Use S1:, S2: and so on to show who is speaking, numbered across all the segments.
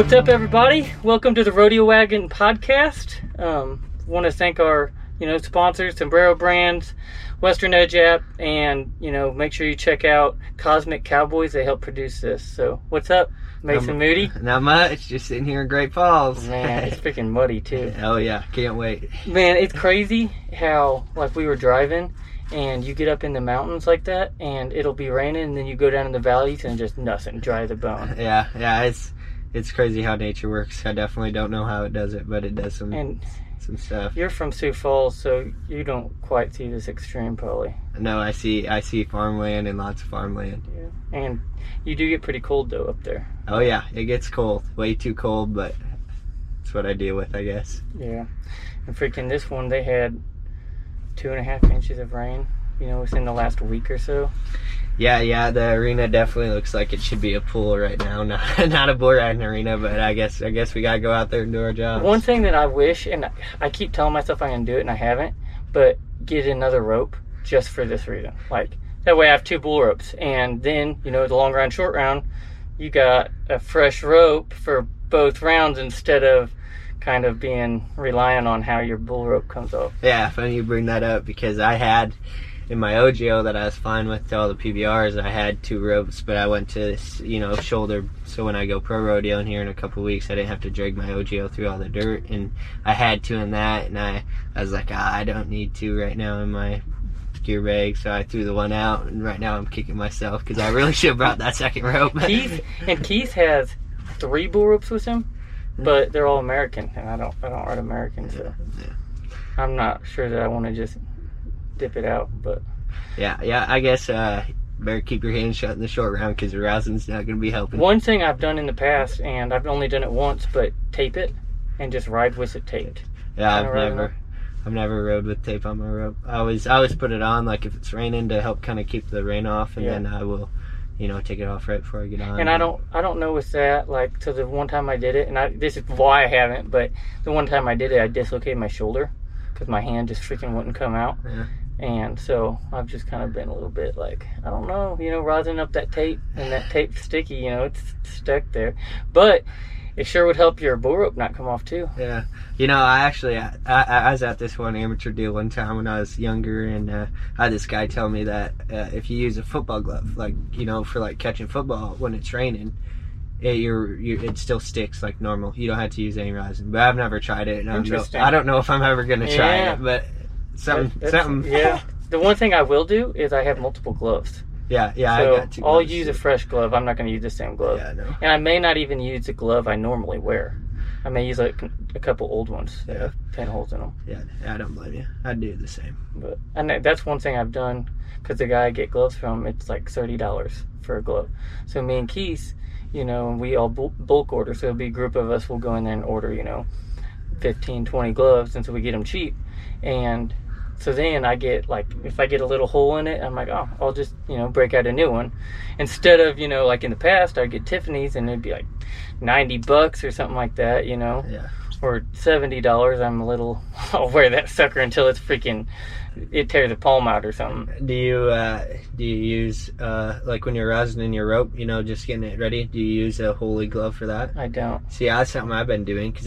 S1: What's up, everybody? Welcome to the Rodeo Wagon podcast. Um, want to thank our, you know, sponsors, Sombrero Brands, Western Edge app, and you know, make sure you check out Cosmic Cowboys. They help produce this. So, what's up, Mason
S2: Um,
S1: Moody?
S2: Not much. Just sitting here in Great Falls.
S1: Man, it's freaking muddy too.
S2: oh yeah, can't wait.
S1: Man, it's crazy how like we were driving and you get up in the mountains like that and it'll be raining and then you go down in the valleys and just nothing, dry as a bone.
S2: Yeah, yeah. It's it's crazy how nature works. I definitely don't know how it does it, but it does some
S1: And
S2: some stuff.
S1: you're from Sioux Falls, so you don't quite see this extreme probably.
S2: No, I see I see farmland and lots of farmland.
S1: Yeah. And you do get pretty cold though up there.
S2: Oh yeah, it gets cold. Way too cold, but it's what I deal with, I guess.
S1: Yeah. And freaking this one they had two and a half inches of rain, you know, within the last week or so.
S2: Yeah, yeah. The arena definitely looks like it should be a pool right now, not not a bull riding arena. But I guess I guess we gotta go out there and do our job.
S1: One thing that I wish, and I keep telling myself I'm gonna do it, and I haven't, but get another rope just for this reason. Like that way, I have two bull ropes, and then you know the long round, short round, you got a fresh rope for both rounds instead of kind of being reliant on how your bull rope comes off.
S2: Yeah, funny you bring that up because I had in my Ogio that I was flying with to all the PBRs, I had two ropes, but I went to you know, shoulder. So when I go pro rodeo in here in a couple weeks, I didn't have to drag my Ogio through all the dirt, and I had two in that, and I, I was like, ah, I don't need two right now in my gear bag, so I threw the one out, and right now I'm kicking myself because I really should have brought that second rope.
S1: Keith and Keith has three bull ropes with him, but they're all American, and I don't I don't ride American, so
S2: Yeah.
S1: I'm not sure that I want to just dip it out. But
S2: yeah, yeah, I guess. uh Better keep your hands shut in the short round because the rosin's not going to be helping.
S1: one thing I've done in the past, and I've only done it once, but tape it and just ride with it taped.
S2: Yeah, I've never, I've never rode with tape on my rope. I always, I always put it on like if it's raining to help kind of keep the rain off, and
S1: Yeah.
S2: then I will, you know, take it off right before I get on.
S1: And I don't, I don't know with that. Like, so the one time I did it, and I, this is why I haven't. But the one time I did it, I dislocated my shoulder because my hand just freaking wouldn't come out.
S2: Yeah.
S1: And so I've just kind of been a little bit like, I don't know, you know, rosin up that tape and that tape's sticky, you know, it's stuck there. But it sure would help your bull rope not come off too.
S2: Yeah, you know, I actually, I, I, I was at this one amateur deal one time when I was younger, and uh, I had this guy tell me that uh, if you use a football glove, like you know, for like catching football when it's raining. It, you're, you it still sticks like normal. You don't have to use any rosin, but I've never tried it, and I don't, know,
S1: Interesting.
S2: I don't know if I'm ever gonna try
S1: Yeah.
S2: it. But something,
S1: That's-
S2: something,
S1: Yeah. The one thing I will do is I have multiple gloves.
S2: yeah, yeah.
S1: so
S2: I got two
S1: I'll use a fresh glove. I'm not going to use the same glove.
S2: Yeah, no.
S1: And I may not even use the glove I normally wear. I may use like a couple old ones that
S2: Yeah.
S1: have pinholes in them.
S2: Yeah, I don't blame you. I'd do the same.
S1: But and that's one thing I've done because the guy I get gloves from, it's like thirty dollars for a glove. So me and Keith, you know, we all bulk order. So it'll be a group of us. We'll go in there and order, you know, 15, 20 gloves, and so we get them cheap. And so then I get like, if I get a little hole in it, I'm like, oh, I'll just you know break out a new one. Instead of you know like in the past, I'd get Tiffany's and it'd be like ninety bucks or something like that, you know
S2: Yeah.
S1: Or seventy dollars, I'm a little. I'll wear that sucker until it's freaking. It tears a palm out or something.
S2: Do you uh, do you use uh, like when you're rosining your rope? You know, just getting it ready. Do you use a holy glove for that?
S1: I don't.
S2: See, that's something I've been doing because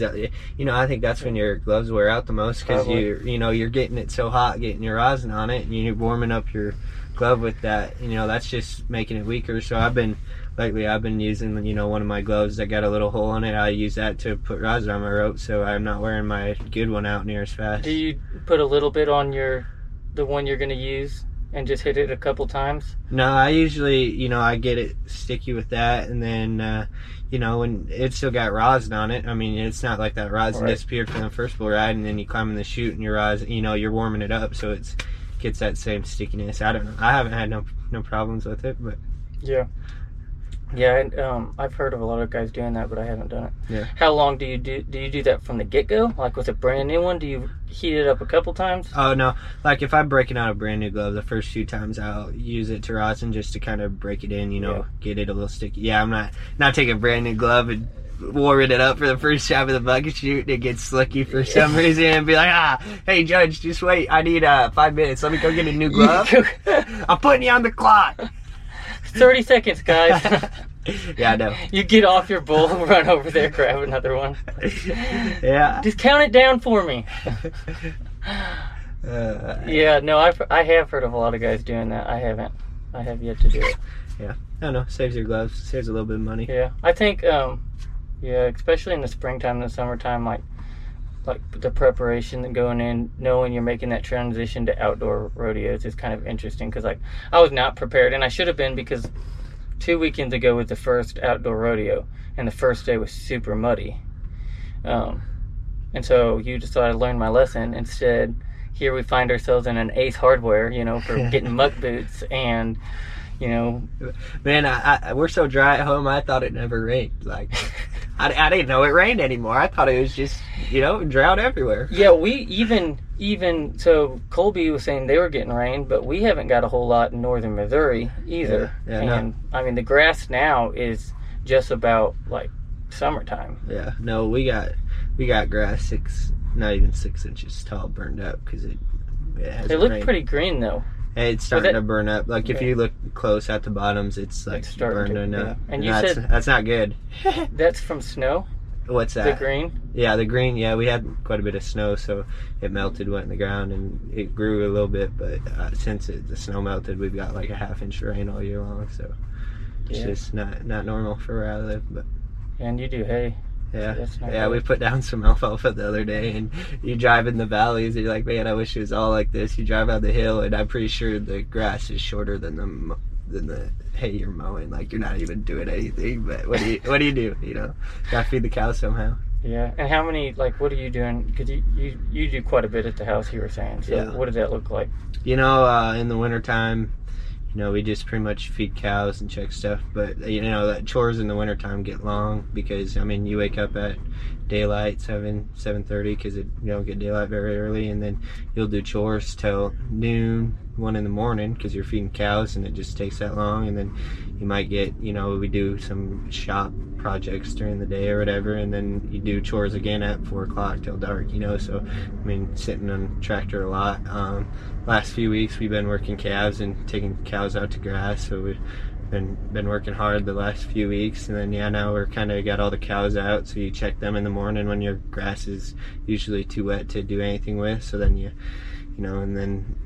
S2: you know I think that's when your gloves wear out the most because you you know you're getting it so hot, getting your rosin on it, and you're warming up your glove with that. You know, that's just making it weaker. So I've been lately I've been using you know one of my gloves that got a little hole in it. I use that to put rosin on my rope, so I'm not wearing my good one out near as fast.
S1: Do you put a little bit on your, the one you're gonna use, and just hit it a couple times?
S2: No, I usually, you know, I get it sticky with that, and then, uh, you know, when it still got rosin on it. I mean, it's not like that rosin
S1: Right.
S2: disappeared from the first bull ride, and then you climb in the chute and your rosin, you know, you're warming it up, so it's gets that same stickiness. I don't know. I haven't had no no problems with it, but
S1: Yeah. Yeah, and, um, I've heard of a lot of guys doing that, but I haven't done it.
S2: Yeah.
S1: How long do you do? Do you do that from the get go? Like with a brand new one? Do you heat it up a couple times?
S2: oh no, like if I'm breaking out a brand new glove, the first few times I'll use it to rosin just to kind of break it in, you know,
S1: Yeah.
S2: get it a little sticky. Yeah, I'm not not taking a brand new glove and warming it up for the first time of the bucking chute and it gets slicky for some reason and be like, ah, hey judge, just wait, I need uh five minutes. Let me go get a new glove. I'm putting you on the clock.
S1: Thirty seconds, guys.
S2: Yeah, I know.
S1: You get off your bull and run over there, grab another one.
S2: yeah.
S1: Just count it down for me.
S2: Uh,
S1: Yeah, no, I've I have heard of a lot of guys doing that. I haven't. I have yet to do it. Yeah.
S2: I don't know. Saves your gloves. Saves a little bit of money.
S1: Yeah, I think, um, yeah, especially in the springtime and the summertime, like, like the preparation and going in, knowing you're making that transition to outdoor rodeos is kind of interesting because, like, I was not prepared, and I should have been because two weekends ago was the first outdoor rodeo, and the first day was super muddy. Um, and so you just thought I'd learn my lesson. Instead, here we find ourselves in an Ace Hardware, you know, for getting muck boots and. You know,
S2: Man, I, I, we're so dry at home. I thought it never rained. Like, I, I didn't know it rained anymore. I thought it was just, you know, drought everywhere.
S1: Yeah, we even even so Colby was saying they were getting rain, but we haven't got a whole lot in northern Missouri either.
S2: Yeah, yeah, no.
S1: and I mean the grass now is just about like summertime.
S2: Yeah. No, we got we got grass six, not even six inches tall, burned up because it. It, hasn't
S1: They look
S2: rained.
S1: pretty green though.
S2: It's starting
S1: that-
S2: to burn up. Like if you look close at the bottoms, it's like
S1: It's starting to,
S2: burning
S1: yeah.
S2: up.
S1: And you
S2: that's,
S1: said-
S2: that's not good.
S1: That's from snow.
S2: What's that?
S1: The green.
S2: Yeah, the green. Yeah, we had quite a bit of snow, so it melted, went in the ground, and it grew a little bit. But uh, since it, the snow melted, we've got like a half inch rain all year long. So it's
S1: Yeah.
S2: just not not normal for where I live. But
S1: And you do hay.
S2: Yeah, yeah, we put down some alfalfa the other day, and you drive in the valleys, and you're like, man, I wish it was all like this. You drive out the hill, and I'm pretty sure the grass is shorter than the than the hay you're mowing. Like you're not even doing anything. But what do you what do you do? You know, gotta feed the cows somehow.
S1: Yeah. And how many like what are you doing? Because you, you you do quite a bit at the house. You were saying. So
S2: Yeah.
S1: what does that look like?
S2: You know, uh, in the wintertime, you know, we just pretty much feed cows and check stuff. But, you know, that chores in the wintertime get long because, I mean, you wake up at daylight, 7, 7.30 because it you don't get daylight very early. And then you'll do chores till noon, 1 in the morning because you're feeding cows and it just takes that long. And then you might get, you know, we do some shop projects during the day or whatever. And then you do chores again at 4 o'clock till dark, you know. So, I mean, sitting on tractor a lot. Um, last few weeks we've been working calves and taking cows out to grass so we've been been working hard the last few weeks and then yeah now we're kind of got all the cows out so you check them in the morning when your grass is usually too wet to do anything with so then you you know and then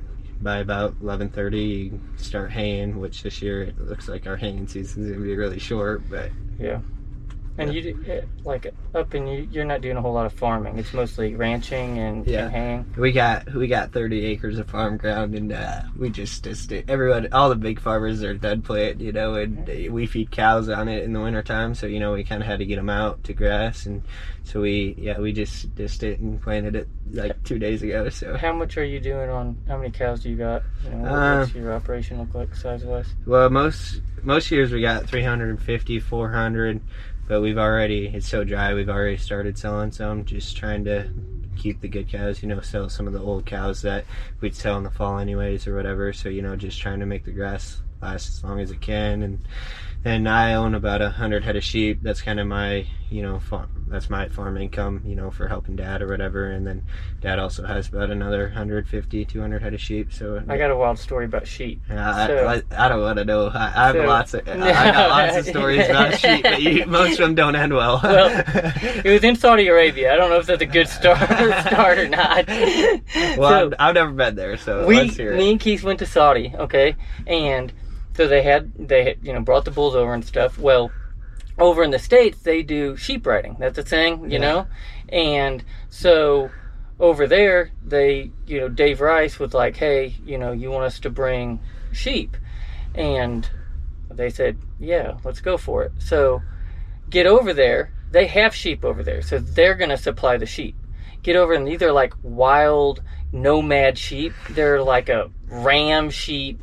S2: by about 11:30 you start haying which this year it looks like our haying season is going to be really short but
S1: Yeah. And you do, like up in you, you're not doing a whole lot of farming. It's mostly ranching and,
S2: Yeah.
S1: and haying.
S2: We got we got 30 acres of farm ground, and uh, we just just everyone, all the big farmers are done planting, you know, and uh, we feed cows on it in the wintertime, so you know we kind of had to get them out to grass, and so we yeah we just dissed it and planted it like two days ago. So
S1: How much are you doing on? How many cows do you got? You know, what,
S2: Uh,
S1: what's your operation look like size wise?
S2: well most most years we got 350, 400, but we've already it's so dry we've already started selling some, just trying to keep the good cows, you know, sell some of the old cows that we'd sell in the fall anyways or whatever. So, you know, just trying to make the grass last as long as it can. And and I own about a hundred head of sheep. That's kind of my, you know, farm, that's my farm income, you know, for helping dad or whatever. And then dad also has about another 150, 200 head of sheep. So
S1: I got a wild story about sheep.
S2: I,
S1: So-
S2: I, I don't want to know. I, I have
S1: So-
S2: lots of, I got lots of stories about sheep, but you, most of them don't end well.
S1: Well, It was in Saudi Arabia. I don't know if that's a good start, start or not.
S2: well,
S1: So-
S2: I've, I've never been there, so
S1: we
S2: let's hear it.
S1: me and Keith went to Saudi, okay, and so they had they had, you know brought the bulls over and stuff. Well, over in the states they do sheep riding. That's a thing, you
S2: Yeah.
S1: know, and so over there they you know Dave Rice was like, hey, you know, you want us to bring sheep, and they said, yeah, let's go for it. So get over there. They have sheep over there, so they're gonna supply the sheep. Get over, and these are like wild nomad sheep. They're like a ram sheep,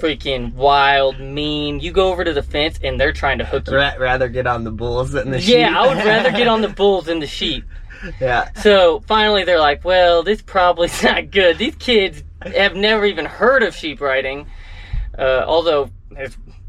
S1: freaking wild, mean. You go over to the fence, and they're trying to hook you.
S2: Ra- rather get on the bulls than the sheep.
S1: Yeah, I would rather get on the bulls than the sheep.
S2: yeah,
S1: So finally, they're like, "Well, this probably's not good. These kids have never even heard of sheep riding. Uh, although,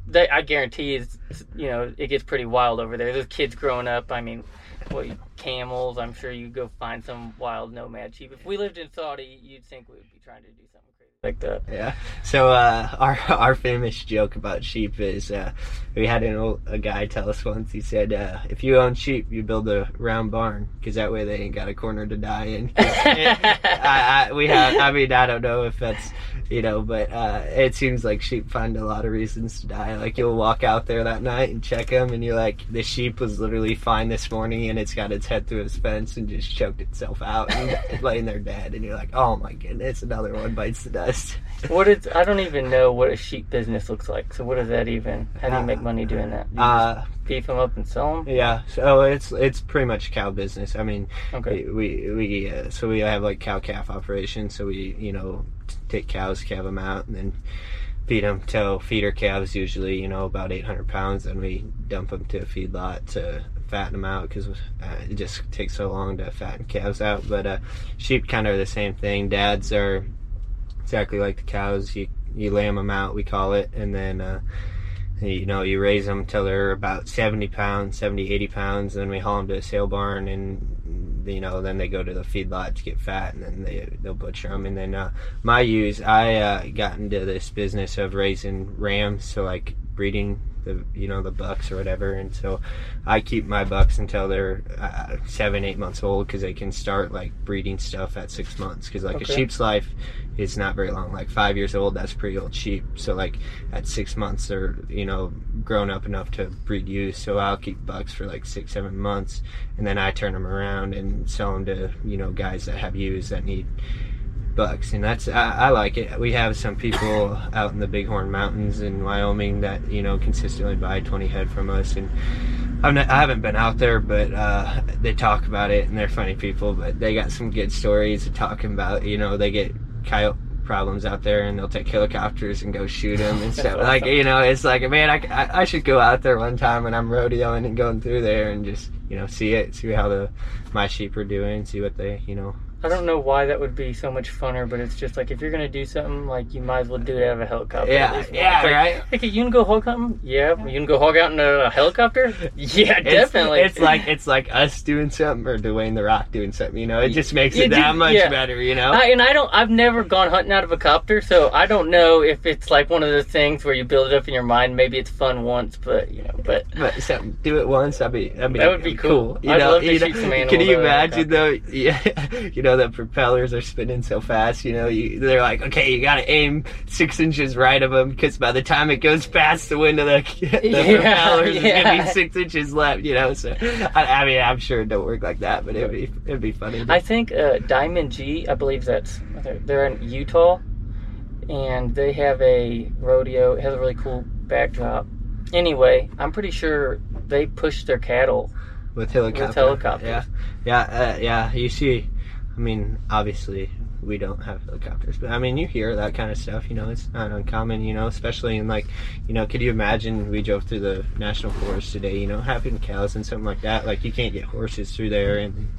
S1: they, I guarantee, is you know, it gets pretty wild over there. Those kids growing up. I mean, what camels. I'm sure you go find some wild nomad sheep. If we lived in Saudi, you'd think we would be trying to do something like that.
S2: Yeah. So uh, our our famous joke about sheep is uh, we had an old, a guy tell us once. He said, uh, "If you own sheep, you build a round barn because that way they ain't got a corner to die in." I, I, we have. I mean, I don't know if that's you know, but uh, it seems like sheep find a lot of reasons to die. Like you'll walk out there that night and check them, and you're like, the sheep was literally fine this morning, and it's got its head through its fence and just choked itself out and laying there dead. And you're like, oh my goodness, another one bites the dust.
S1: What is? I don't even know what a sheep business looks like. So what is that even? How do you make money doing that? Do
S2: Uh,
S1: beef them up and sell them?
S2: Yeah, so it's it's pretty much cow business. I mean,
S1: Okay.
S2: we we, uh, so we have like cow calf operations. So we you know take cows, calve them out, and then feed them to feeder calves. Usually, you know, about 800 pounds, and we dump them to a feedlot to fatten them out because uh, it just takes so long to fatten calves out. But uh, sheep kind of are the same thing. Dads are exactly like the cows. You you lamb them out, we call it, and then. Uh, you know, you raise them till they're about 70 pounds, 70, 80 pounds, and then we haul them to a sale barn, and you know, then they go to the feedlot to get fat, and then they they'll butcher them. And then uh, my ewes, I uh, got into this business of raising rams, so like breeding the you know the bucks or whatever, and so I keep my bucks until they're uh, seven, eight months old because they can start like breeding stuff at six months. Because like
S1: Okay.
S2: a sheep's life is not very long. Like five years old, that's pretty old sheep. So like at six months, they're you know grown up enough to breed ewes. So I'll keep bucks for like six, seven months, and then I turn them around and sell them to you know guys that have ewes that need bucks and that's I, I like it we have some people out in the bighorn mountains in wyoming that you know consistently buy 20 head from us and I'm not, i haven't been out there but uh, they talk about it and they're funny people but they got some good stories of talking about you know they get coyote problems out there and they'll take helicopters and go shoot them and stuff. Like you know it's like man I, I, I should go out there one time when i'm rodeoing and going through there and just you know see it see how the my sheep are doing see what they you know
S1: I don't know why that would be so much funner, but it's just like if you're gonna do something, like you might as well do it out of a helicopter.
S2: Yeah,
S1: at
S2: yeah,
S1: It's like,
S2: right.
S1: Okay, you can go hog hunting. Yeah, you can go hog out in a helicopter. Yeah,
S2: It's-
S1: definitely.
S2: It's, like it's like us doing something or Dwayne the Rock doing something. You know, it just makes
S1: You
S2: it
S1: do-
S2: that much
S1: yeah.
S2: better. You know.
S1: I, and I don't. I've never gone hunting out of a copter, so I don't know if it's like one of those things where you build it up in your mind. Maybe it's fun once, but you know, but
S2: but so, do it once. That'd be that'd be,
S1: That would be cool.
S2: You
S1: I'd
S2: know,
S1: love to
S2: you know,
S1: shoot some animals
S2: Can you
S1: out of a
S2: imagine though? Yeah, you know the propellers are spinning so fast. You know, you, they're like, okay, you gotta aim six inches right of them because by the time it goes past the wind of the, the
S1: Yeah,
S2: propellers, it's gonna be six inches left. You know, so I, I mean, I'm sure it don't work like that, but it'd be it'd be funny.
S1: I think uh, Diamond G. I believe that's they're, they're in Utah, and they have a rodeo. It has a really cool backdrop. Anyway, I'm pretty sure they push their cattle.
S2: with helicopters.
S1: With helicopters.
S2: Yeah, yeah, uh, yeah. You see, I mean, obviously we don't have helicopters, but I mean, you hear that kind of stuff. You know, it's not uncommon. You know, especially in like, you know, could you imagine we drove through the national forest today? You know, having cows and something like that. Like, you can't get horses through there, and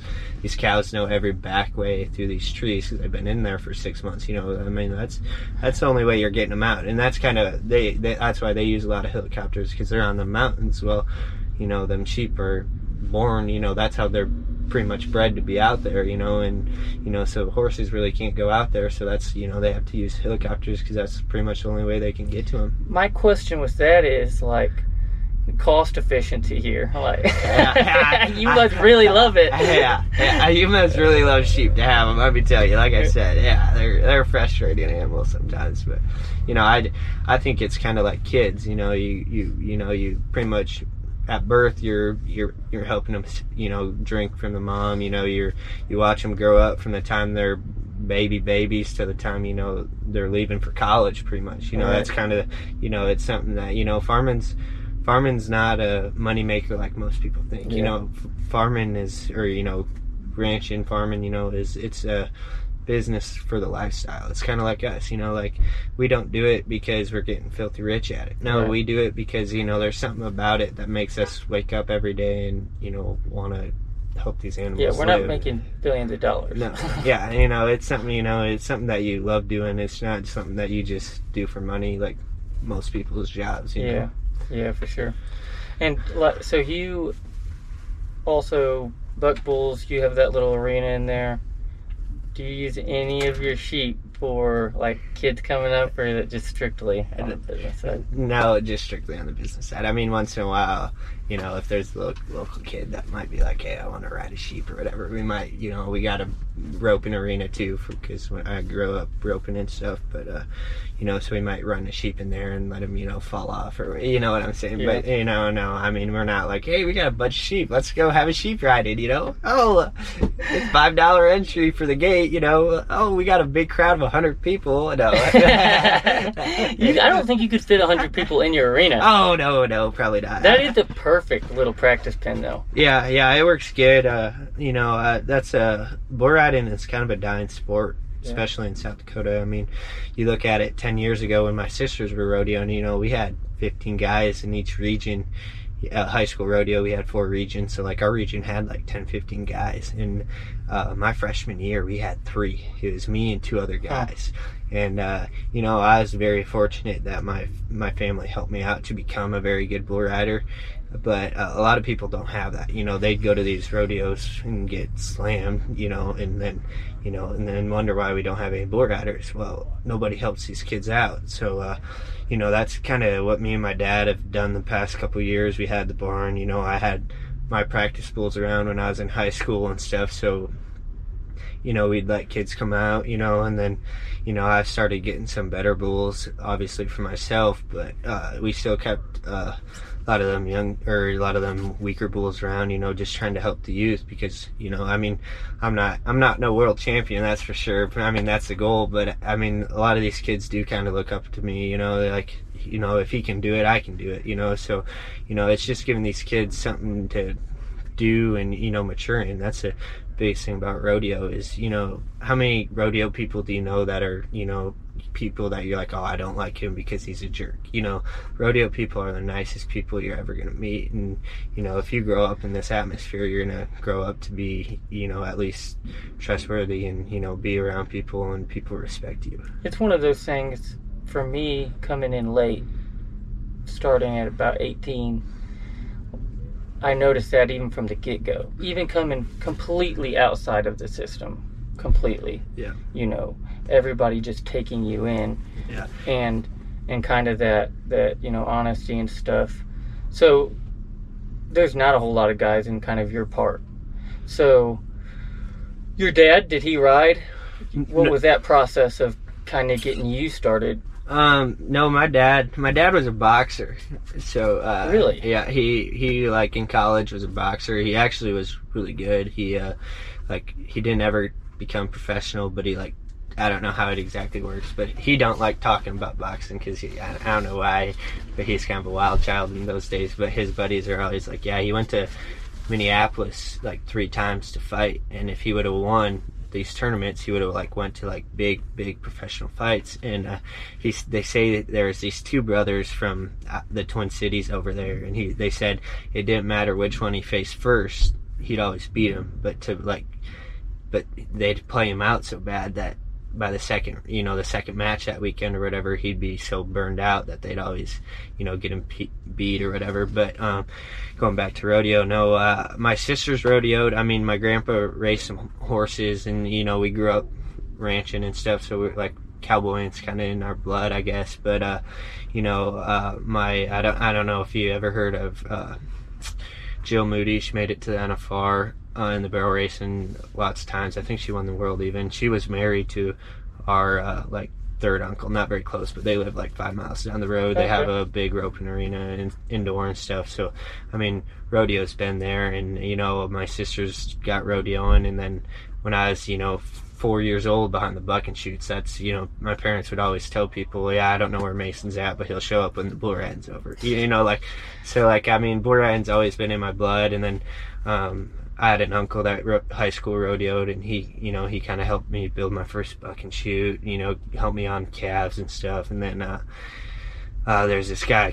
S2: these cows know every back way through these trees because they've been in there for six months. You know, I mean, that's that's the only way you're getting them out, and that's kind of they, they. That's why they use a lot of helicopters because they're on the mountains. Well, you know, them sheep are born, you know, that's how they're pretty much bred to be out there, you know, and, you know, so horses really can't go out there. So that's, you know, they have to use helicopters because that's pretty much the only way they can get to them.
S1: My question with that is like cost efficiency here. Like, you must really love it.
S2: yeah, yeah, you must really love sheep to have them. Let me tell you, like I said, yeah, they're they're frustrating animals sometimes, but you know, I I think it's kind of like kids. You know, you you you know, you pretty much at birth you're you're you're helping them, you know, drink from the mom. You know, you're you watch them grow up from the time they're baby babies to the time you know they're leaving for college pretty much you know
S1: Right.
S2: that's kind of you know it's something that you know farming's farming's not a moneymaker like most people think you know farming is or you know ranching farming you know is it's a business for the lifestyle it's kind of like us you know like we don't do it because we're getting filthy rich at it no
S1: Right.
S2: we do it because you know there's something about it that makes us wake up every day and you know want to help these animals
S1: Yeah, we're not making billions of dollars.
S2: No, yeah, you know, it's something you know, it's something that you love doing. It's not something that you just do for money, like most people's jobs. You
S1: Yeah,
S2: know?
S1: yeah, for sure. And so you, also buck bulls. You have that little arena in there. Do you use any of your sheep for like kids coming up, or is it just strictly on the business side?
S2: Uh, no, just strictly on the business side. I mean, once in a while, you know, if there's a local, local kid that might be like, hey, I want to ride a sheep or whatever, we might, you know, we got a roping arena too, because when I grew up roping and stuff. But, uh, you know, so we might run a sheep in there and let him, you know, fall off or, you know what I'm saying?
S1: Yeah.
S2: But, you know, no, I mean, we're not like, hey, we got a bunch of sheep. Let's go have a sheep riding, you know? Oh, it's $5 entry for the gate, you know? Oh, we got a big crowd of 100 people. No.
S1: you, I don't think you could fit hundred people in your arena.
S2: Oh, no, no, probably not.
S1: That is the perfect little practice pen, though.
S2: Yeah, yeah, it works good. Uh, you know, uh, that's a bull riding is kind of a dying sport,
S1: Yeah.
S2: especially in South Dakota. I mean, you look at it ten years ago when my sisters were rodeoing. You know, we had fifteen guys in each region. Uh, high school rodeo, we had four regions, so like our region had like 10, 15 guys. And uh, my freshman year, we had three. It was me and two other guys. And uh, you know, I was very fortunate that my my family helped me out to become a very good bull rider but uh, a lot of people don't have that. You know, they'd go to these rodeos and get slammed, you know, and then, you know, and then wonder why we don't have any bull riders. Well, nobody helps these kids out. So, uh, you know, that's kind of what me and my dad have done the past couple years. We had the barn, you know, I had my practice bulls around when I was in high school and stuff. So, you know, we'd let kids come out, you know, and then, you know, I started getting some better bulls, obviously for myself, but uh, we still kept uh, a lot of them young or a lot of them weaker bulls around, you know, just trying to help the youth because, you know, I mean, I'm not, I'm not no world champion, that's for sure. I mean, that's the goal, but I mean, a lot of these kids do kind of look up to me, you know, like, you know, if he can do it, I can do it, you know, so, you know, it's just giving these kids something to do and you know maturing that's the biggest thing about rodeo is you know how many rodeo people do you know that are you know people that you're like oh i don't like him because he's a jerk you know rodeo people are the nicest people you're ever going to meet and you know if you grow up in this atmosphere you're going to grow up to be you know at least trustworthy and you know be around people and people respect you
S1: It's one of those things for me coming in late, starting at about 18. I noticed that even from the get go, even coming completely outside of the system, completely.
S2: Yeah.
S1: You know, everybody just taking you in.
S2: Yeah.
S1: And and kind of that that you know honesty and stuff. So there's not a whole lot of guys in kind of your part. So your dad, did he ride? What
S2: No.
S1: was that process of kind of getting you started?
S2: Um, no, my dad, my dad was a boxer. So, uh,
S1: Really?
S2: Yeah, he, he, like, in college was a boxer. He actually was really good. He, uh, like, he didn't ever become professional, but he, like, I don't know how it exactly works, but he don't like talking about boxing because he, I, don't know why, but he's kind of a wild child in those days. But his buddies are always like, yeah, he went to Minneapolis like three times to fight, and if he would have won these tournaments, he would have like went to like big, big professional fights. And uh, he's they say that there's these two brothers from uh, the Twin Cities over there, and he they said it didn't matter which one he faced first, he'd always beat him. But to like, but they'd play him out so bad that by the second, you know, the second match that weekend or whatever, he'd be so burned out that they'd always, you know, get him pe- beat or whatever. But um, going back to rodeo, no, uh, my sisters rodeoed. I mean, my grandpa raced some horses, and you know, we grew up ranching and stuff, so we're like cowboying's kind of in our blood, I guess. But uh, you know, uh, my I don't I don't know if you ever heard of uh, Jill Moody. She made it to the NFR uh, in the barrel racing lots of times. I think she won the world even. She was married to our uh, like third uncle, not very close, but they live like five miles down the road. They have a big roping arena and indoor and stuff. So, I mean, rodeo's been there, and you know, my sisters got rodeoing, and then when I was, you know, four years old behind the bucking chutes, that's you know, my parents would always tell people, yeah, I don't know where Mason's at, but he'll show up when the bull riding's over. You, you know, like, so like, I mean, bull riding's always been in my blood, and then. um I had an uncle that ro- high school rodeoed, and he, you know, he kind of helped me build my first bucking chute. You know, helped me on calves and stuff. And then uh, uh, there's this guy,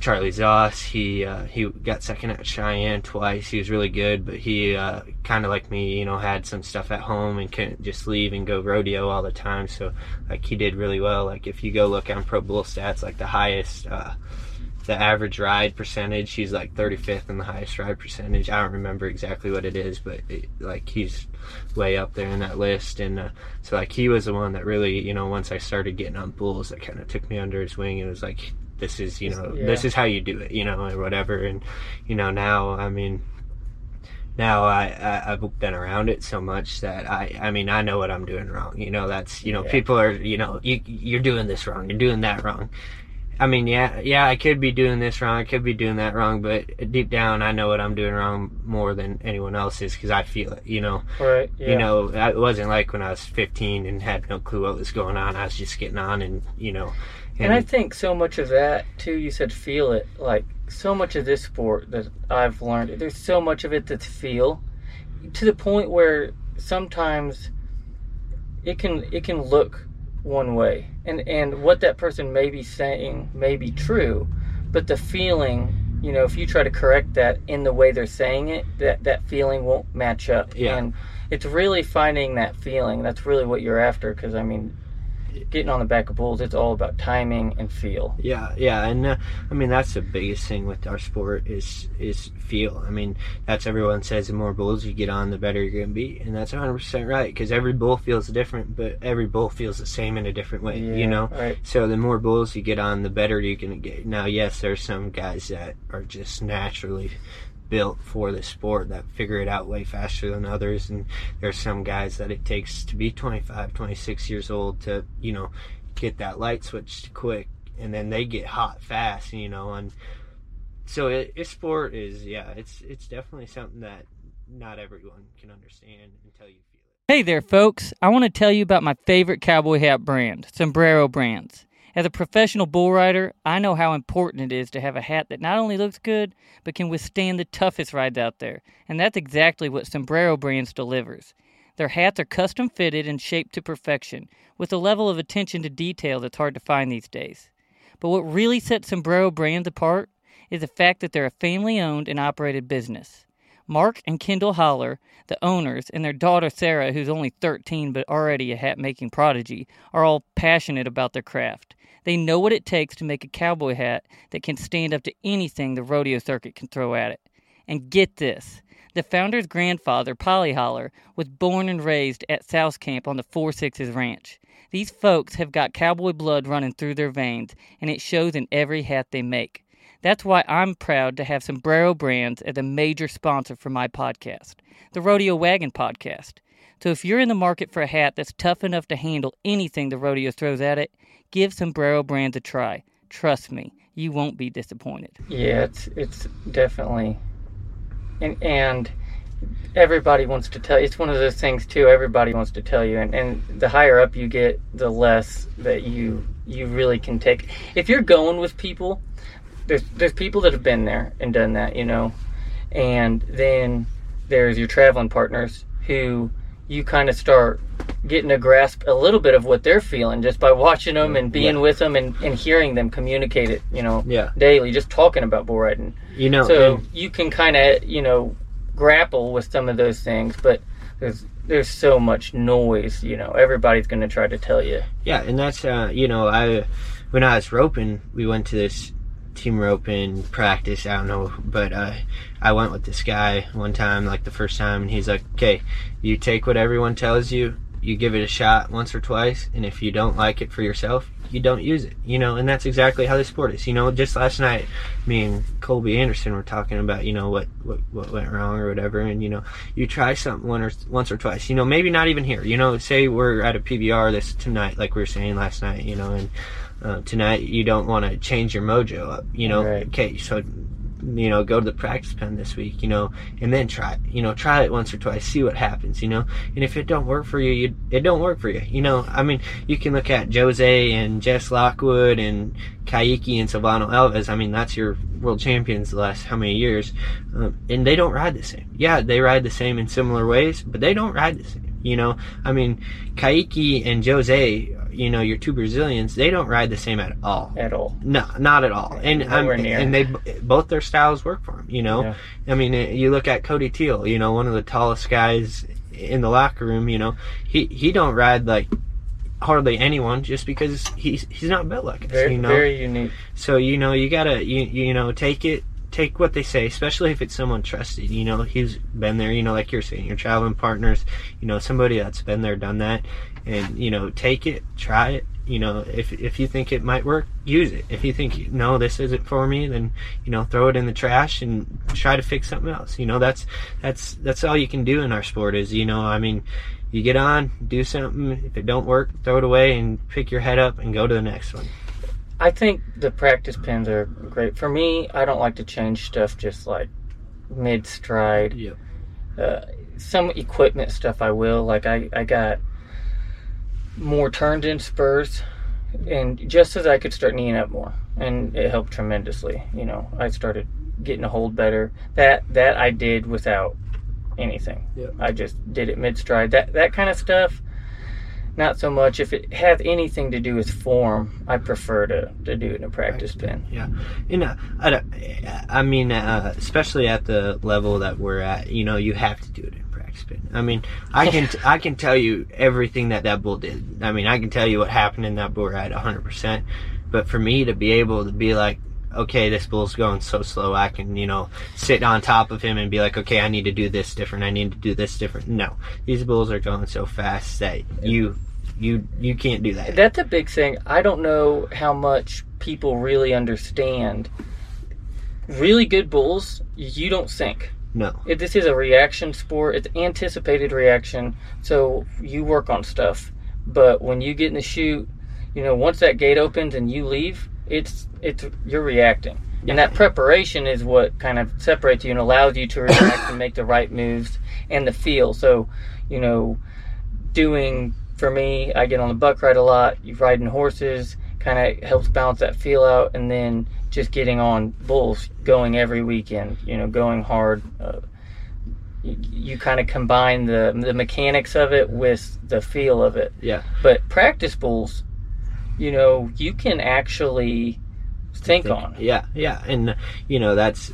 S2: Charlie Zoss. He uh, he got second at Cheyenne twice. He was really good, but he uh, kind of like me, you know, had some stuff at home and couldn't just leave and go rodeo all the time. So like he did really well. Like if you go look on Pro Bull stats, like the highest. The average ride percentage. He's like 35th in the highest ride percentage. I don't remember exactly what it is, but it, like he's way up there in that list. And uh, so like he was the one that really, you know, once I started getting on bulls, that kind of took me under his wing and was like, this is, you know,
S1: Yeah.
S2: this is how you do it, you know, or whatever. And you know, now I mean. Now I, I I've been around it so much that I I mean I know what I'm doing wrong. You know that's you know
S1: Yeah.
S2: people are you know you you're doing this wrong. You're doing that wrong. I mean, yeah, yeah, I could be doing this wrong, I could be doing that wrong, but deep down, I know what I'm doing wrong more than anyone else is because I feel it. You know,
S1: Right. Yeah.
S2: you know, it wasn't like when I was 15 and had no clue what was going on. I was just getting on, and you know,
S1: And I think so much of that too. You said feel it. Like so much of this sport that I've learned, there's so much of it that's feel, to the point where sometimes it can it can look one way, and and what that person may be saying may be true, but the feeling. You know, if you try to correct that in the way they're saying it, that that feeling won't match up.
S2: Yeah.
S1: And it's really finding that feeling. That's really what you're after. Because I mean, getting on the back of bulls, it's all about timing and feel.
S2: Yeah, yeah, and uh, I mean that's the biggest thing with our sport is is feel. I mean that's everyone says the more bulls you get on, the better you're gonna be, and that's 100 percent right because every bull feels different, but every bull feels the same in a different way.
S1: Yeah,
S2: You know,
S1: right?
S2: so the more bulls you get on, the better you're gonna get. Now, yes, there's some guys that are just naturally built for the sport that figure it out way faster than others and there's some guys that it takes to be 25 26 years old to you know get that light switch quick and then they get hot fast you know and so it, it sport is yeah it's it's definitely something that not everyone can understand until you feel it
S3: Hey there, folks. I want to tell you about my favorite cowboy hat brand, Sombrero Brands. As a professional bull rider, I know how important it is to have a hat that not only looks good, but can withstand the toughest rides out there. And that's exactly what Sombrero Brands delivers. Their hats are custom fitted and shaped to perfection, with a level of attention to detail that's hard to find these days. But what really sets Sombrero Brands apart is the fact that they're a family owned and operated business. Mark and Kendall Holler, the owners, and their daughter Sarah, who's only 13 but already a hat making prodigy, are all passionate about their craft. They know what it takes to make a cowboy hat that can stand up to anything the rodeo circuit can throw at it. And get this the founder's grandfather, Polly Holler, was born and raised at South Camp on the Four Sixes Ranch. These folks have got cowboy blood running through their veins, and it shows in every hat they make. That's why I'm proud to have Sombrero Brands as a major sponsor for my podcast, the Rodeo Wagon Podcast. So if you're in the market for a hat that's tough enough to handle anything the rodeo throws at it, give Sombrero Brands a try. Trust me, you won't be disappointed.
S1: Yeah, it's it's definitely, and and everybody wants to tell. you It's one of those things too. Everybody wants to tell you, and and the higher up you get, the less that you you really can take. If you're going with people, there's there's people that have been there and done that, you know, and then there's your traveling partners who you kind of start getting a grasp a little bit of what they're feeling just by watching them and being
S2: Yeah.
S1: with them and, and hearing them communicate it, you know,
S2: yeah
S1: daily, just talking about bull riding.
S2: you know
S1: So
S2: and-
S1: you can kind of, you know, grapple with some of those things, but there's there's so much noise, you know. Everybody's going to try to tell you.
S2: Yeah, and that's uh, you know, I when I was roping, we went to this team roping practice. I don't know, but uh, I went with this guy one time, like the first time, and he's like, "Okay, you take what everyone tells you, you give it a shot once or twice, and if you don't like it for yourself, you don't use it." You know, and that's exactly how the sport is. You know, just last night, me and Colby Anderson were talking about you know what what, what went wrong or whatever, and you know, you try something one or once or twice. You know, maybe not even here. You know, say we're at a PBR this tonight, like we were saying last night. You know, and uh, tonight you don't want to change your mojo up. You know,
S1: Right.
S2: okay, so you know, go to the practice pen this week. You know, and then try. You know, try it once or twice, see what happens. You know, and if it don't work for you, you it don't work for you. You know, I mean, you can look at Jose and Jess Lockwood and Kaique and Silvano Alves. I mean, that's your world champions the last how many years, um, and they don't ride the same. Yeah, they ride the same in similar ways, but they don't ride the same. You know, I mean, Kaique and Jose, you know, your two Brazilians, they don't ride the same at all.
S1: At all.
S2: No, not at all. And
S1: Nowhere
S2: I'm,
S1: near.
S2: and they both their styles work for them. You know,
S1: Yeah.
S2: I mean, you look at Cody Teel, you know, one of the tallest guys in the locker room. You know, he he don't ride like hardly anyone just because he's he's not built like us.
S1: Very,
S2: you know,
S1: very unique.
S2: so you know you gotta you you know take it take what they say, especially if it's someone trusted. You know he's been there. You know like you're saying, your traveling partners. You know somebody that's been there, done that, and you know take it, try it. You know if if you think it might work, use it. If you think no, this isn't for me, then you know throw it in the trash and try to fix something else. You know that's that's that's all you can do in our sport. Is you know I mean you get on, do something. If it don't work, throw it away and pick your head up and go to the next one.
S1: I think the practice pens are great. For me, I don't like to change stuff just like mid stride.
S2: Yep.
S1: Uh, some equipment stuff I will. Like I, I got more turned in spurs, and just as I could start kneeing up more, and it helped tremendously. You know, I started getting a hold better. That that I did without anything.
S2: Yep.
S1: I just did it mid stride. That that kind of stuff. Not so much. If it has anything to do with form, I prefer to, to do it in a practice pen.
S2: Yeah, you know, I, I mean, uh, especially at the level that we're at, you know, you have to do it in practice pen. I mean, I can I can tell you everything that that bull did. I mean, I can tell you what happened in that bull ride 100. percent But for me to be able to be like, okay, this bull's going so slow, I can you know sit on top of him and be like, okay, I need to do this different. I need to do this different. No, these bulls are going so fast that you you you can't do that.
S1: That's a big thing. I don't know how much people really understand. Really good bulls, you don't sink.
S2: No.
S1: If this is a reaction sport, it's anticipated reaction, so you work on stuff. But when you get in the chute, you know, once that gate opens and you leave, it's it's you're reacting. And that preparation is what kind of separates you and allows you to react and make the right moves and the feel. So, you know, doing for me, I get on the buck ride a lot. You riding horses kind of helps balance that feel out, and then just getting on bulls, going every weekend. You know, going hard. Uh, you, you kind of combine the the mechanics of it with the feel of it.
S2: Yeah.
S1: But practice bulls, you know, you can actually think on.
S2: Yeah, yeah, and you know that's.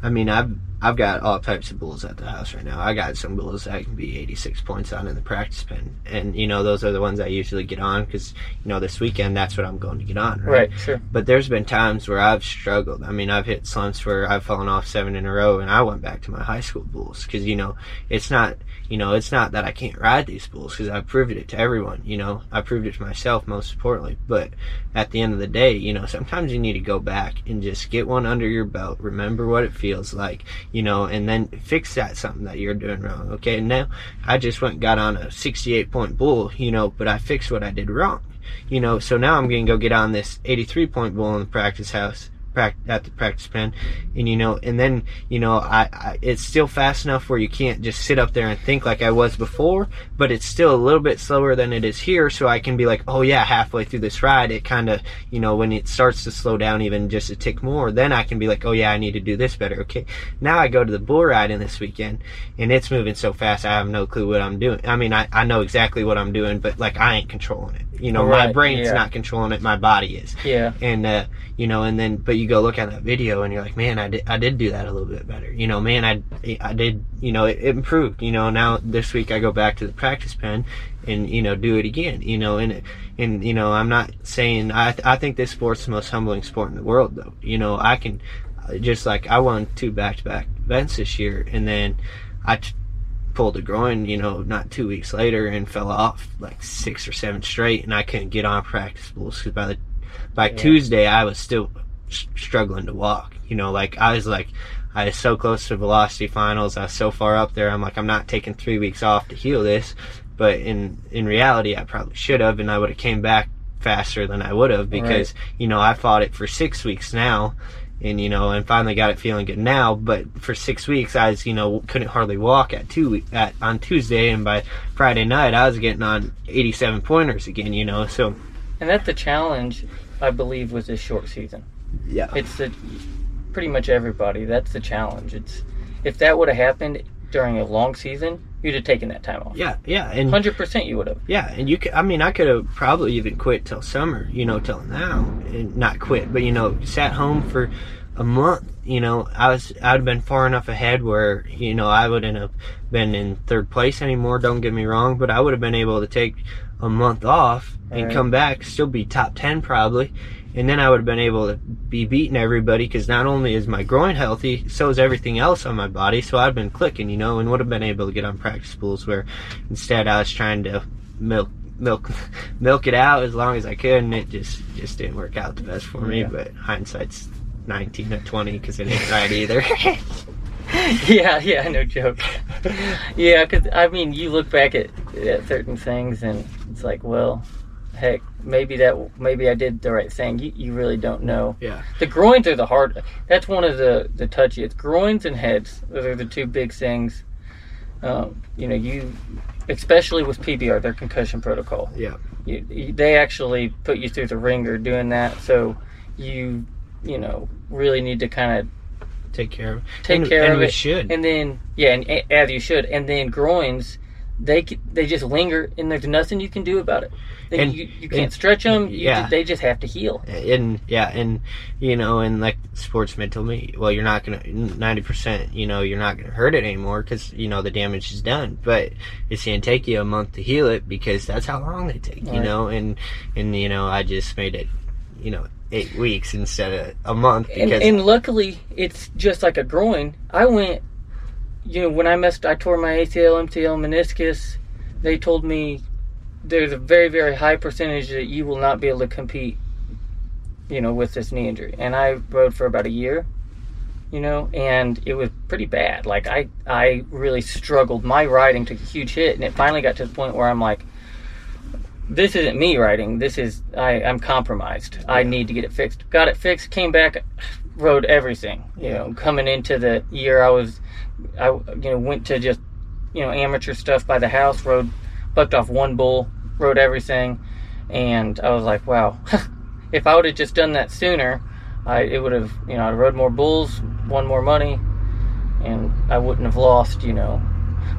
S2: I mean, I've I've got all types of bulls at the house right now. I got some bulls that I can be 86 points on in the practice pen, and you know those are the ones I usually get on because you know this weekend that's what I'm going to get on. Right.
S1: Right. Sure.
S2: But there's been times where I've struggled. I mean, I've hit slumps where I've fallen off seven in a row, and I went back to my high school bulls because you know it's not you know it's not that I can't ride these bulls because I've proved it to everyone. You know, I proved it to myself most importantly. But at the end of the day, you know, sometimes you need to go back and just get one under your belt. Remember what it feels like, you know, and then fix that something that you're doing wrong. Okay, now I just went got on a 68 point bull, you know, but I fixed what I did wrong, you know. So now I'm gonna go get on this 83 point bull in the practice house. Prac- At the practice pen, and you know, and then you know, I, I it's still fast enough where you can't just sit up there and think like I was before, but it's still a little bit slower than it is here. So I can be like, oh yeah, halfway through this ride, it kind of, you know, when it starts to slow down even just a tick more, then I can be like, oh yeah, I need to do this better. Okay, now I go to the bull riding this weekend, and it's moving so fast, I have no clue what I'm doing. I mean, I, I know exactly what I'm doing, but like I ain't controlling it. You know, my
S1: Right,
S2: brain's
S1: yeah.
S2: not controlling it, my body is
S1: Yeah.
S2: and uh, you know, and then but you go look at that video and you're like, man, I did I did do that a little bit better. You know, man, I I did you know it, it improved. You know, now this week I go back to the practice pen and you know do it again. You know, and and you know I'm not saying I I think this sport's the most humbling sport in the world though. You know, I can just like I won two back to back events this year, and then I. T- pulled a groin, you know, not two weeks later and fell off like six or seven straight, and I couldn't get on practice bulls 'cause by the by Tuesday I was still struggling to walk. You know, like I was like I was so close to velocity finals. I was so far up there. I'm like I'm not taking three weeks off to heal this, but in in reality I probably should have, and I would have came back faster than I would have because you know I fought it for six weeks now. And you know, and finally got it feeling good now. But for six weeks, I was, you know, couldn't hardly walk at two at on Tuesday, and by Friday night, I was getting on 87 pointers again. You know, so
S1: And that's the challenge, I believe, with this short season.
S2: yeah,
S1: It's the pretty much everybody. That's the challenge. It's if that would have happened during a long season, you'd have taken that time off.
S2: yeah, yeah, and
S1: Hundred percent, you would have.
S2: Yeah, and you could, I mean, I could have probably even quit till summer, you know, till now, and not quit, but you know, sat home for a month, you know, I was I'd have been far enough ahead where you know I wouldn't have been in third place anymore. Don't get me wrong, but I would have been able to take a month off and
S1: Right.
S2: come back, still be top ten probably, and then I would have been able to be beating everybody because not only is my groin healthy, so is everything else on my body. So I'd been clicking, you know, and would have been able to get on practice pools where instead I was trying to milk milk milk it out as long as I could, and it just just didn't work out the best for me.
S1: Yeah.
S2: But hindsight's nineteen or twenty because it ain't right either.
S1: yeah, yeah, no joke. yeah, because I mean, you look back at, at certain things, and it's like, well, heck, maybe that maybe I did the right thing. You, you really don't know.
S2: yeah,
S1: The groins are the hard. That's one of the the touchy. It's groins and heads. Those are the two big things. Um, you know, you especially with PBR, their concussion protocol.
S2: yeah,
S1: You, you, they actually put you through the ringer doing that, so you you know really need to kind of
S2: take care of
S1: take
S2: and,
S1: care
S2: and
S1: of it.
S2: should.
S1: And then yeah, and, and as you should. And then groins, they they just linger, and there's nothing you can do about it. They,
S2: And-
S1: you, you can't
S2: and-
S1: stretch them. You,
S2: yeah.
S1: ju- they just have to heal.
S2: and yeah, and you know, and like sportsmen told me, well, you're not gonna ninety percent, you know, you're not gonna hurt it anymore because you know the damage is done. But it's gonna take you a month to heal it because that's how long they take, you
S1: Right.
S2: know. And and you know, I just made it, you know, eight weeks instead of a month
S1: And,
S2: because
S1: and luckily, it's just like a groin. I went, you know, when I messed, I tore my ACL, MCL, meniscus. They told me there's a very, very high percentage that you will not be able to compete, you know, with this knee injury. And I rode for about a year, you know, and it was pretty bad. Like I, I really struggled. My riding took a huge hit, and it finally got to the point where I'm like, this isn't me riding. This is I, I'm compromised. I need to get it fixed. Got it fixed. Came back, rode everything. You
S2: Yeah.
S1: know, coming into the year, I was, I you know went to just, you know, amateur stuff by the house. Rode, bucked off one bull, rode everything, and I was like, wow, if I would have just done that sooner, I it would have you know I rode more bulls, won more money, and I wouldn't have lost you know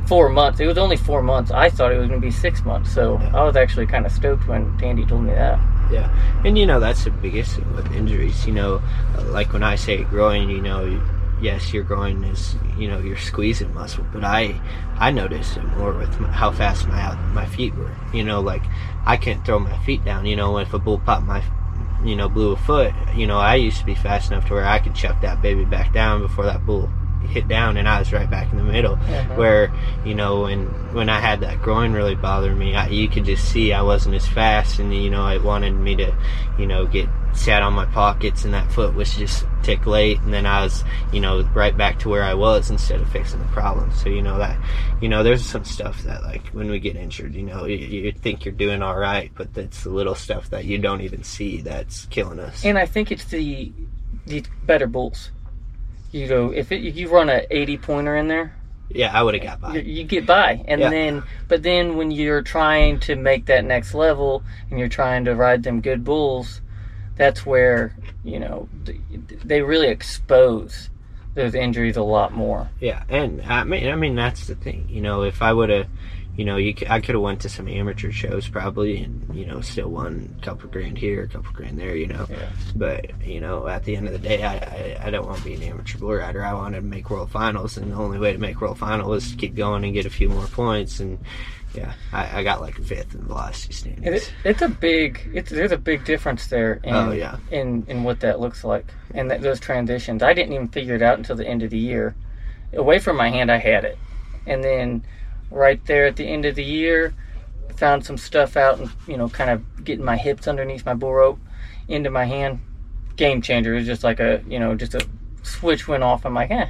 S1: four months. It was only four months. I thought it was going to be six months. So
S2: Yeah.
S1: I was actually kind of stoked when Tandy told me that.
S2: Yeah, and you know that's the biggest thing with injuries. You know, like when I say growing, you know, yes, your groin is, you know, you're squeezing muscle, but I, I noticed it more with my, how fast my my feet were. You know, like I can't throw my feet down. You know, if a bull popped my, you know, blew a foot, you know, I used to be fast enough to where I could chuck that baby back down before that bull hit down, and I was right back in the middle.
S1: Mhm.
S2: Where you know when when I had that groin really bother me, I, you could just see I wasn't as fast, and you know it wanted me to, you know, get sat on my pockets, and that foot was just tick late, and then I was, you know, right back to where I was instead of fixing the problem. So you know that, you know, there's some stuff that like when we get injured, you know, you, you think you're doing all right, but that's the little stuff that you don't even see that's killing us.
S1: And I think it's the the better bulls. You know, if, it, you run a 80 pointer in there,
S2: yeah, I would have got by.
S1: you, get by. And
S2: Yeah.
S1: then, but then when you're trying to make that next level and you're trying to ride them good bulls, that's where you know they really expose those injuries a lot more.
S2: Yeah, and I mean, I mean that's the thing. You know, if I would have, you know, you I could have went to some amateur shows probably, and you know, still won a couple grand here, a couple grand there. You know,
S1: Yeah.
S2: but you know, at the end of the day, I I, I don't want to be an amateur bull rider. I wanted to make world finals, and the only way to make world final is to keep going and get a few more points. And yeah, I, I got like fifth in the velocity
S1: And
S2: standings.
S1: It, it's a big, it's there's a big difference there. In,
S2: Oh, yeah.
S1: In in what that looks like and that, those transitions. I didn't even figure it out until the end of the year. Away from my hand, I had it, and then right there at the end of the year, found some stuff out and you know, kind of getting my hips underneath my bull rope into my hand. Game changer. It was just like a you know, just a switch went off. I'm like, eh.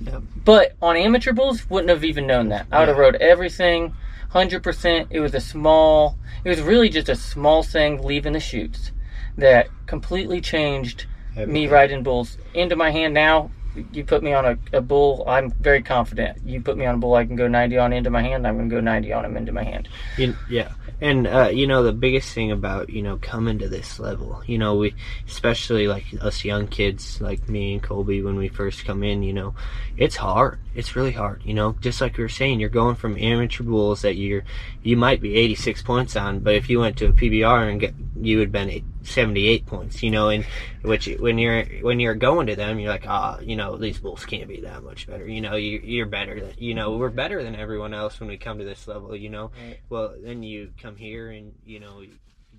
S2: Yep.
S1: But on amateur bulls, wouldn't have even known that. I would have
S2: Yeah.
S1: rode everything, hundred percent. It was a small. It was really just a small thing leaving the chutes that completely changed me riding bulls into my hand. Now, you put me on a, a bull, I'm very confident. You put me on a bull, I can go ninety on into my hand. I'm going to go ninety on him into my hand.
S2: You, yeah, and uh, you know the biggest thing about you know coming to this level, you know we, especially like us young kids like me and Colby when we first come in, you know, it's hard. It's really hard. You know, just like we were saying, you're going from amateur bulls that you're you might be 86 points on, but if you went to a PBR and get you would been 78 points, you know, and which when you're when you're going to them, you're like, ah, you know, these bulls can't be that much better. You know, you, you're better than you know, we're better than everyone else when we come to this level. You know,
S1: Right.
S2: well then you come here and you know you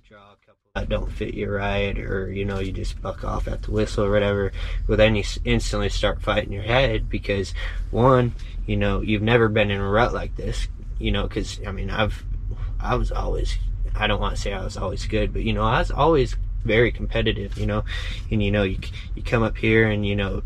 S2: draw a couple that don't fit you right, or you know you just buck off at the whistle or whatever. Well, then you instantly start fighting your head because one, you know, you've never been in a rut like this. You know, because I mean, I've I was always I don't want to say I was always good, but you know, I was always very competitive, you know, and you know, you you come up here and you know,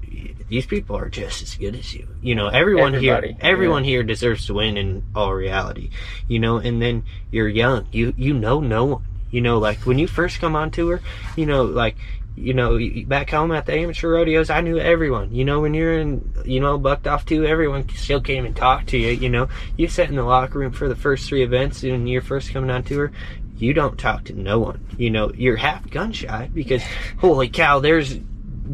S2: these people are just as good as you. You know, everyone
S1: Everybody,
S2: here, everyone here deserves to win in all reality, you know. And then you're young, you you know no one, you know, like when you first come on tour, you know, like. You know, back home at the amateur rodeos, I knew everyone. You know, when you're in, you know, bucked off too, everyone still came and talked to you. You know, you sat in the locker room for the first three events and you're first coming on tour you don't talk to no one. You know, you're half gun shy because holy cow, there's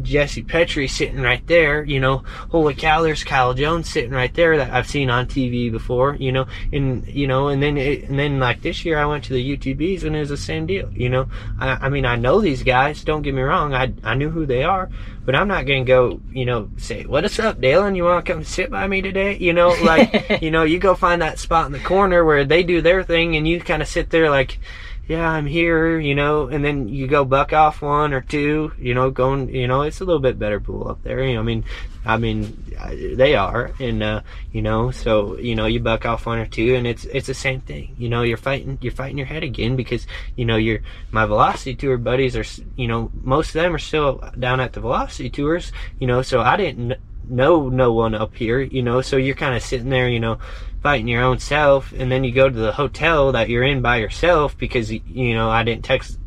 S2: Jesse Petrie sitting right there, you know, holy cow, there's Kyle Jones sitting right there that I've seen on TV before, you know, and you know, and then it, and then like this year I went to the UTBs and it was the same deal, you know. I, I mean, I know these guys. Don't get me wrong, I I knew who they are, but I'm not gonna go, you know, say what is up, Dalen? You want to come sit by me today? You know, like you know, you go find that spot in the corner where they do their thing, and you kind of sit there like yeah, I'm here, you know, and then you go buck off one or two, you know, going, you know, it's a little bit better pool up there. You know, I mean, I mean, they are, and uh, you know, so you know, you buck off one or two, and it's it's the same thing. You know, you're fighting, you're fighting your head again because you know, your my velocity tour buddies are, you know, most of them are still down at the velocity tours, you know, so I didn't know no one up here, you know, so you're kind of sitting there, you know, fighting your own self, and then you go to the hotel that you're in by yourself because you know I didn't text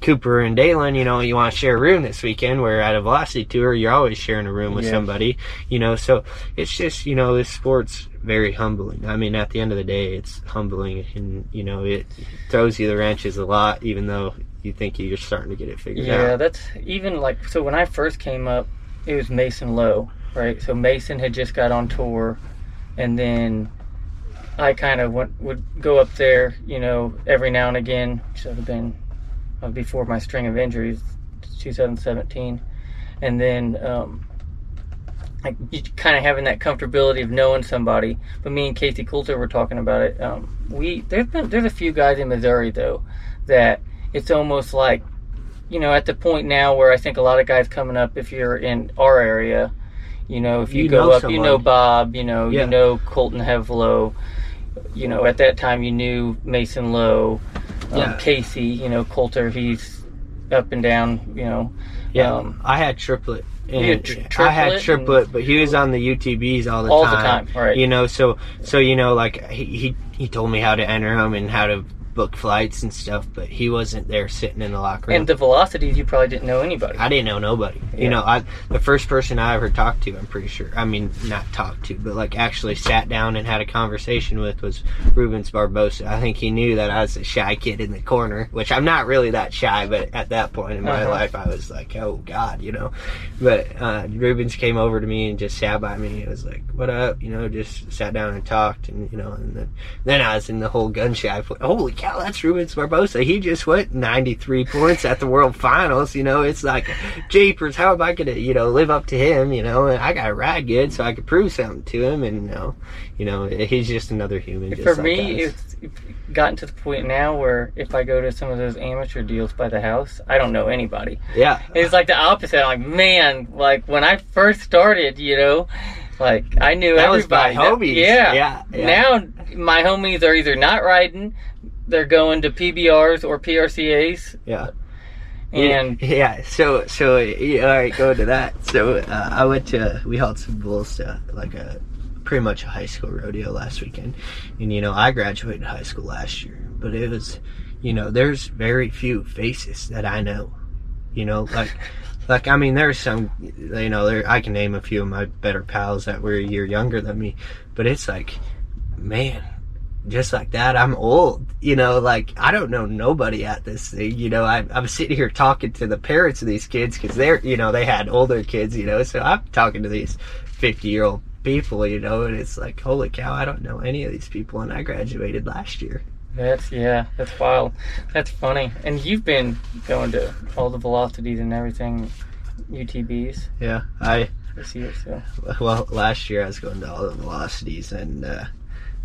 S2: Cooper and Dalen. You know you want to share a room this weekend. Where at a velocity tour, you're always sharing a room with
S1: Yeah.
S2: somebody. You know, so it's just you know this sport's very humbling. I mean, at the end of the day, it's humbling, and you know it throws you the wrenches a lot, even though you think you're starting to get it figured
S1: Yeah,
S2: out.
S1: Yeah, that's even like so. When I first came up, it was Mason Lowe, right? So Mason had just got on tour, and then I kind of went would go up there, you know, every now and again. Should have been uh, before my string of injuries, 2017, and then um, like kind of having that comfortability of knowing somebody. But me and Casey Coulter were talking about it. Um, we there's been there's a few guys in Missouri though that it's almost like you know, at the point now where I think a lot of guys coming up, if you're in our area, you know, if you,
S2: You
S1: go up, you know. Bob, you know,
S2: Yeah.
S1: you know Colton Hevlow, you know, at that time you knew Mason Lowe, um,
S2: Yeah.
S1: Casey, you know, Coulter, he's up and down, you know.
S2: Yeah,
S1: Um,
S2: I had triplet. And
S1: You had tr-
S2: I had
S1: triplet
S2: triplet, but he was on the UTBs all the
S1: All the
S2: time.
S1: time, right.
S2: You know, so so you know, like he he, he told me how to enter them and how to book flights and stuff, but he wasn't there sitting in the locker room.
S1: and the velocities, you probably didn't know anybody.
S2: I didn't know nobody.
S1: Yeah.
S2: You know, I the first person I ever talked to, I'm pretty sure. I mean, not talked to, but like actually sat down and had a conversation with was Rubens Barbosa. I think he knew that I was a shy kid in the corner, which I'm not really that shy, but at that point in my
S1: Uh-huh.
S2: life, I was like, oh God, you know. But uh, Rubens came over to me and just sat by me. It was like, what up? You know, just sat down and talked, and you know, and then then I was in the whole gun shy. Holy cow, that's Rubens Barbosa. He just went 93 points at the World Finals. You know, it's like, jeepers, how am I gonna, you know, live up to him? You know, and I got to ride good so I could prove something to him. And you know, you know, he's just another human. Just
S1: For
S2: like
S1: me,
S2: us.
S1: it's gotten to the point now where if I go to some of those amateur deals by the house, I don't know anybody.
S2: yeah,
S1: It's like the opposite. I'm like, man, like when I first started, you know, like I knew
S2: That was my
S1: everybody.
S2: homies.
S1: yeah.
S2: Yeah, yeah.
S1: Now my homies are either not riding, they're going to PBRs or PRCAs,
S2: yeah.
S1: and
S2: yeah, so so yeah, all right, go to that. So uh, I went to we hauled some bulls to like a pretty much a high school rodeo last weekend, and you know I graduated high school last year, but it was you know there's very few faces that I know, you know like. Like I mean, there's some, you know, there I can name a few of my better pals that were a year younger than me, but it's like, man, just like that, I'm old. You know, like I don't know nobody at this thing. You know, I, I'm sitting here talking to the parents of these kids because they're, you know, they had older kids. You know, so I'm talking to these 50 year old people. You know, and it's like, holy cow, I don't know any of these people, and I graduated last year.
S1: That's yeah, that's wild. That's funny. And you've been going to all the velocities and everything, UTBs
S2: Yeah, I
S1: this year. So
S2: well last year I was going to all the velocities and uh,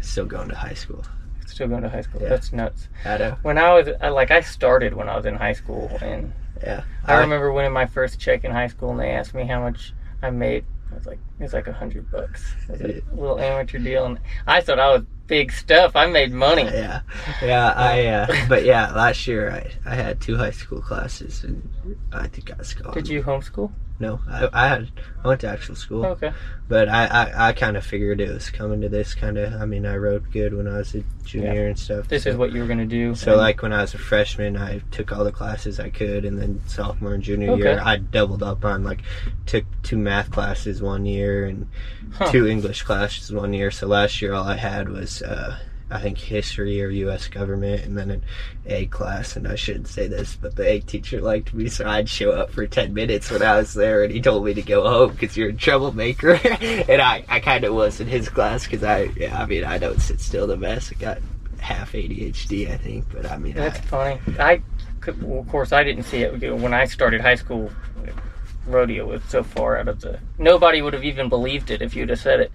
S2: still going to high school.
S1: still going to high school.
S2: Yeah.
S1: That's nuts.
S2: Had a
S1: When I was I, like I started when I was in high school, and
S2: yeah.
S1: I remember winning my first check in high school, and they asked me how much I made. I was like, it was like a hundred bucks. It was a little amateur deal, and I thought I was big stuff. I made money.
S2: Yeah, yeah. I uh, but yeah, last year I I had two high school classes and I think I was going.
S1: Did you homeschool?
S2: No, I, I had I went to actual school,
S1: Okay.
S2: but I I, I kind of figured it was coming to this kind of. I mean, I rode good when I was a junior and stuff.
S1: This
S2: so,
S1: is what you were gonna do.
S2: So like when I was a freshman, I took all the classes I could, and then sophomore and junior year, I doubled up on like took two math classes one year and
S1: Huh.
S2: two English classes one year. So last year, all I had was uh, I think history or U.S. government, and then an A class. And I shouldn't say this, but the A teacher liked me, so I'd show up for ten minutes when I was there, and he told me to go home because you're a troublemaker. and I I kind of was in his class because I yeah I mean I don't sit still the best. I got half ADHD, I think, but I mean,
S1: That's
S2: I,
S1: funny. I, could, well, of course, I didn't see it when I started high school. Rodeo was so far out of the. Nobody would have even believed it if you'd have said it.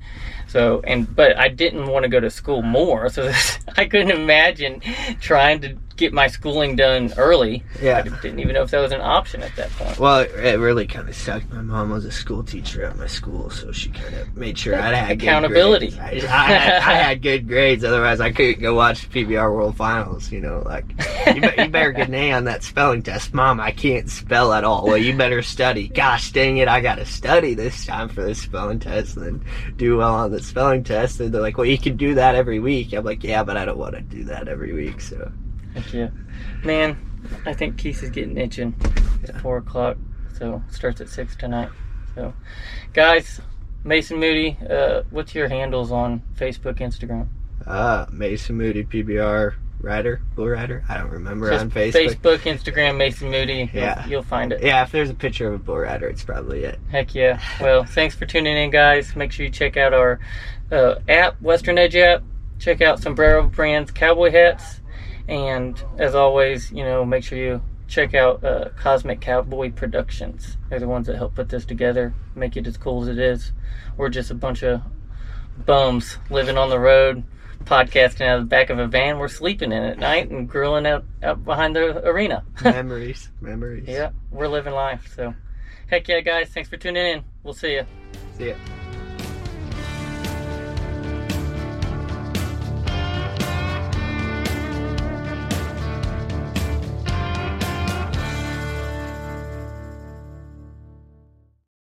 S1: So and but I didn't want to go to school more, so I couldn't imagine trying to get my schooling done early. I
S2: yeah.
S1: didn't even know if that was an option at that point.
S2: Well, it, it really kind of sucked. My mom was a school teacher at my school, so she kind of made sure I had good
S1: Accountability.
S2: grades. I, I, had, I had good grades, otherwise I couldn't go watch PBR World Finals. You know, like you, be, you better get an A on that spelling test, Mom. I can't spell at all. Well, you better study. Gosh dang it, I got to study this time for this spelling test, and then do well on the spelling test. And they're like, "Well, you can do that every week." I'm like, "Yeah, but I don't want to do that every week." So
S1: Heck yeah. Man, I think Keith is getting itching. It's
S2: Yeah.
S1: four o'clock, so starts at six tonight. So, guys, Mason Moody, uh, what's your handles on Facebook, Instagram?
S2: Uh, Mason Moody, PBR rider, bull rider. I don't remember
S1: Just
S2: on Facebook.
S1: Facebook, Instagram, Mason Moody. You'll,
S2: Yeah.
S1: you'll find it.
S2: Yeah, if there's a picture of a bull rider, it's probably it.
S1: Heck yeah. Well, thanks for tuning in, guys. Make sure you check out our uh, app, Western Edge app. Check out Sombrero Brands cowboy hats. And as always, you know, make sure you check out uh, Cosmic Cowboy Productions. They're the ones that help put this together, make it as cool as it is. We're just a bunch of bums living on the road, podcasting out of the back of a van. We're sleeping in at night and grilling out, out behind the arena.
S2: memories, memories.
S1: yeah, we're living life. So, heck yeah, guys. Thanks for tuning in. We'll see you.
S2: See ya.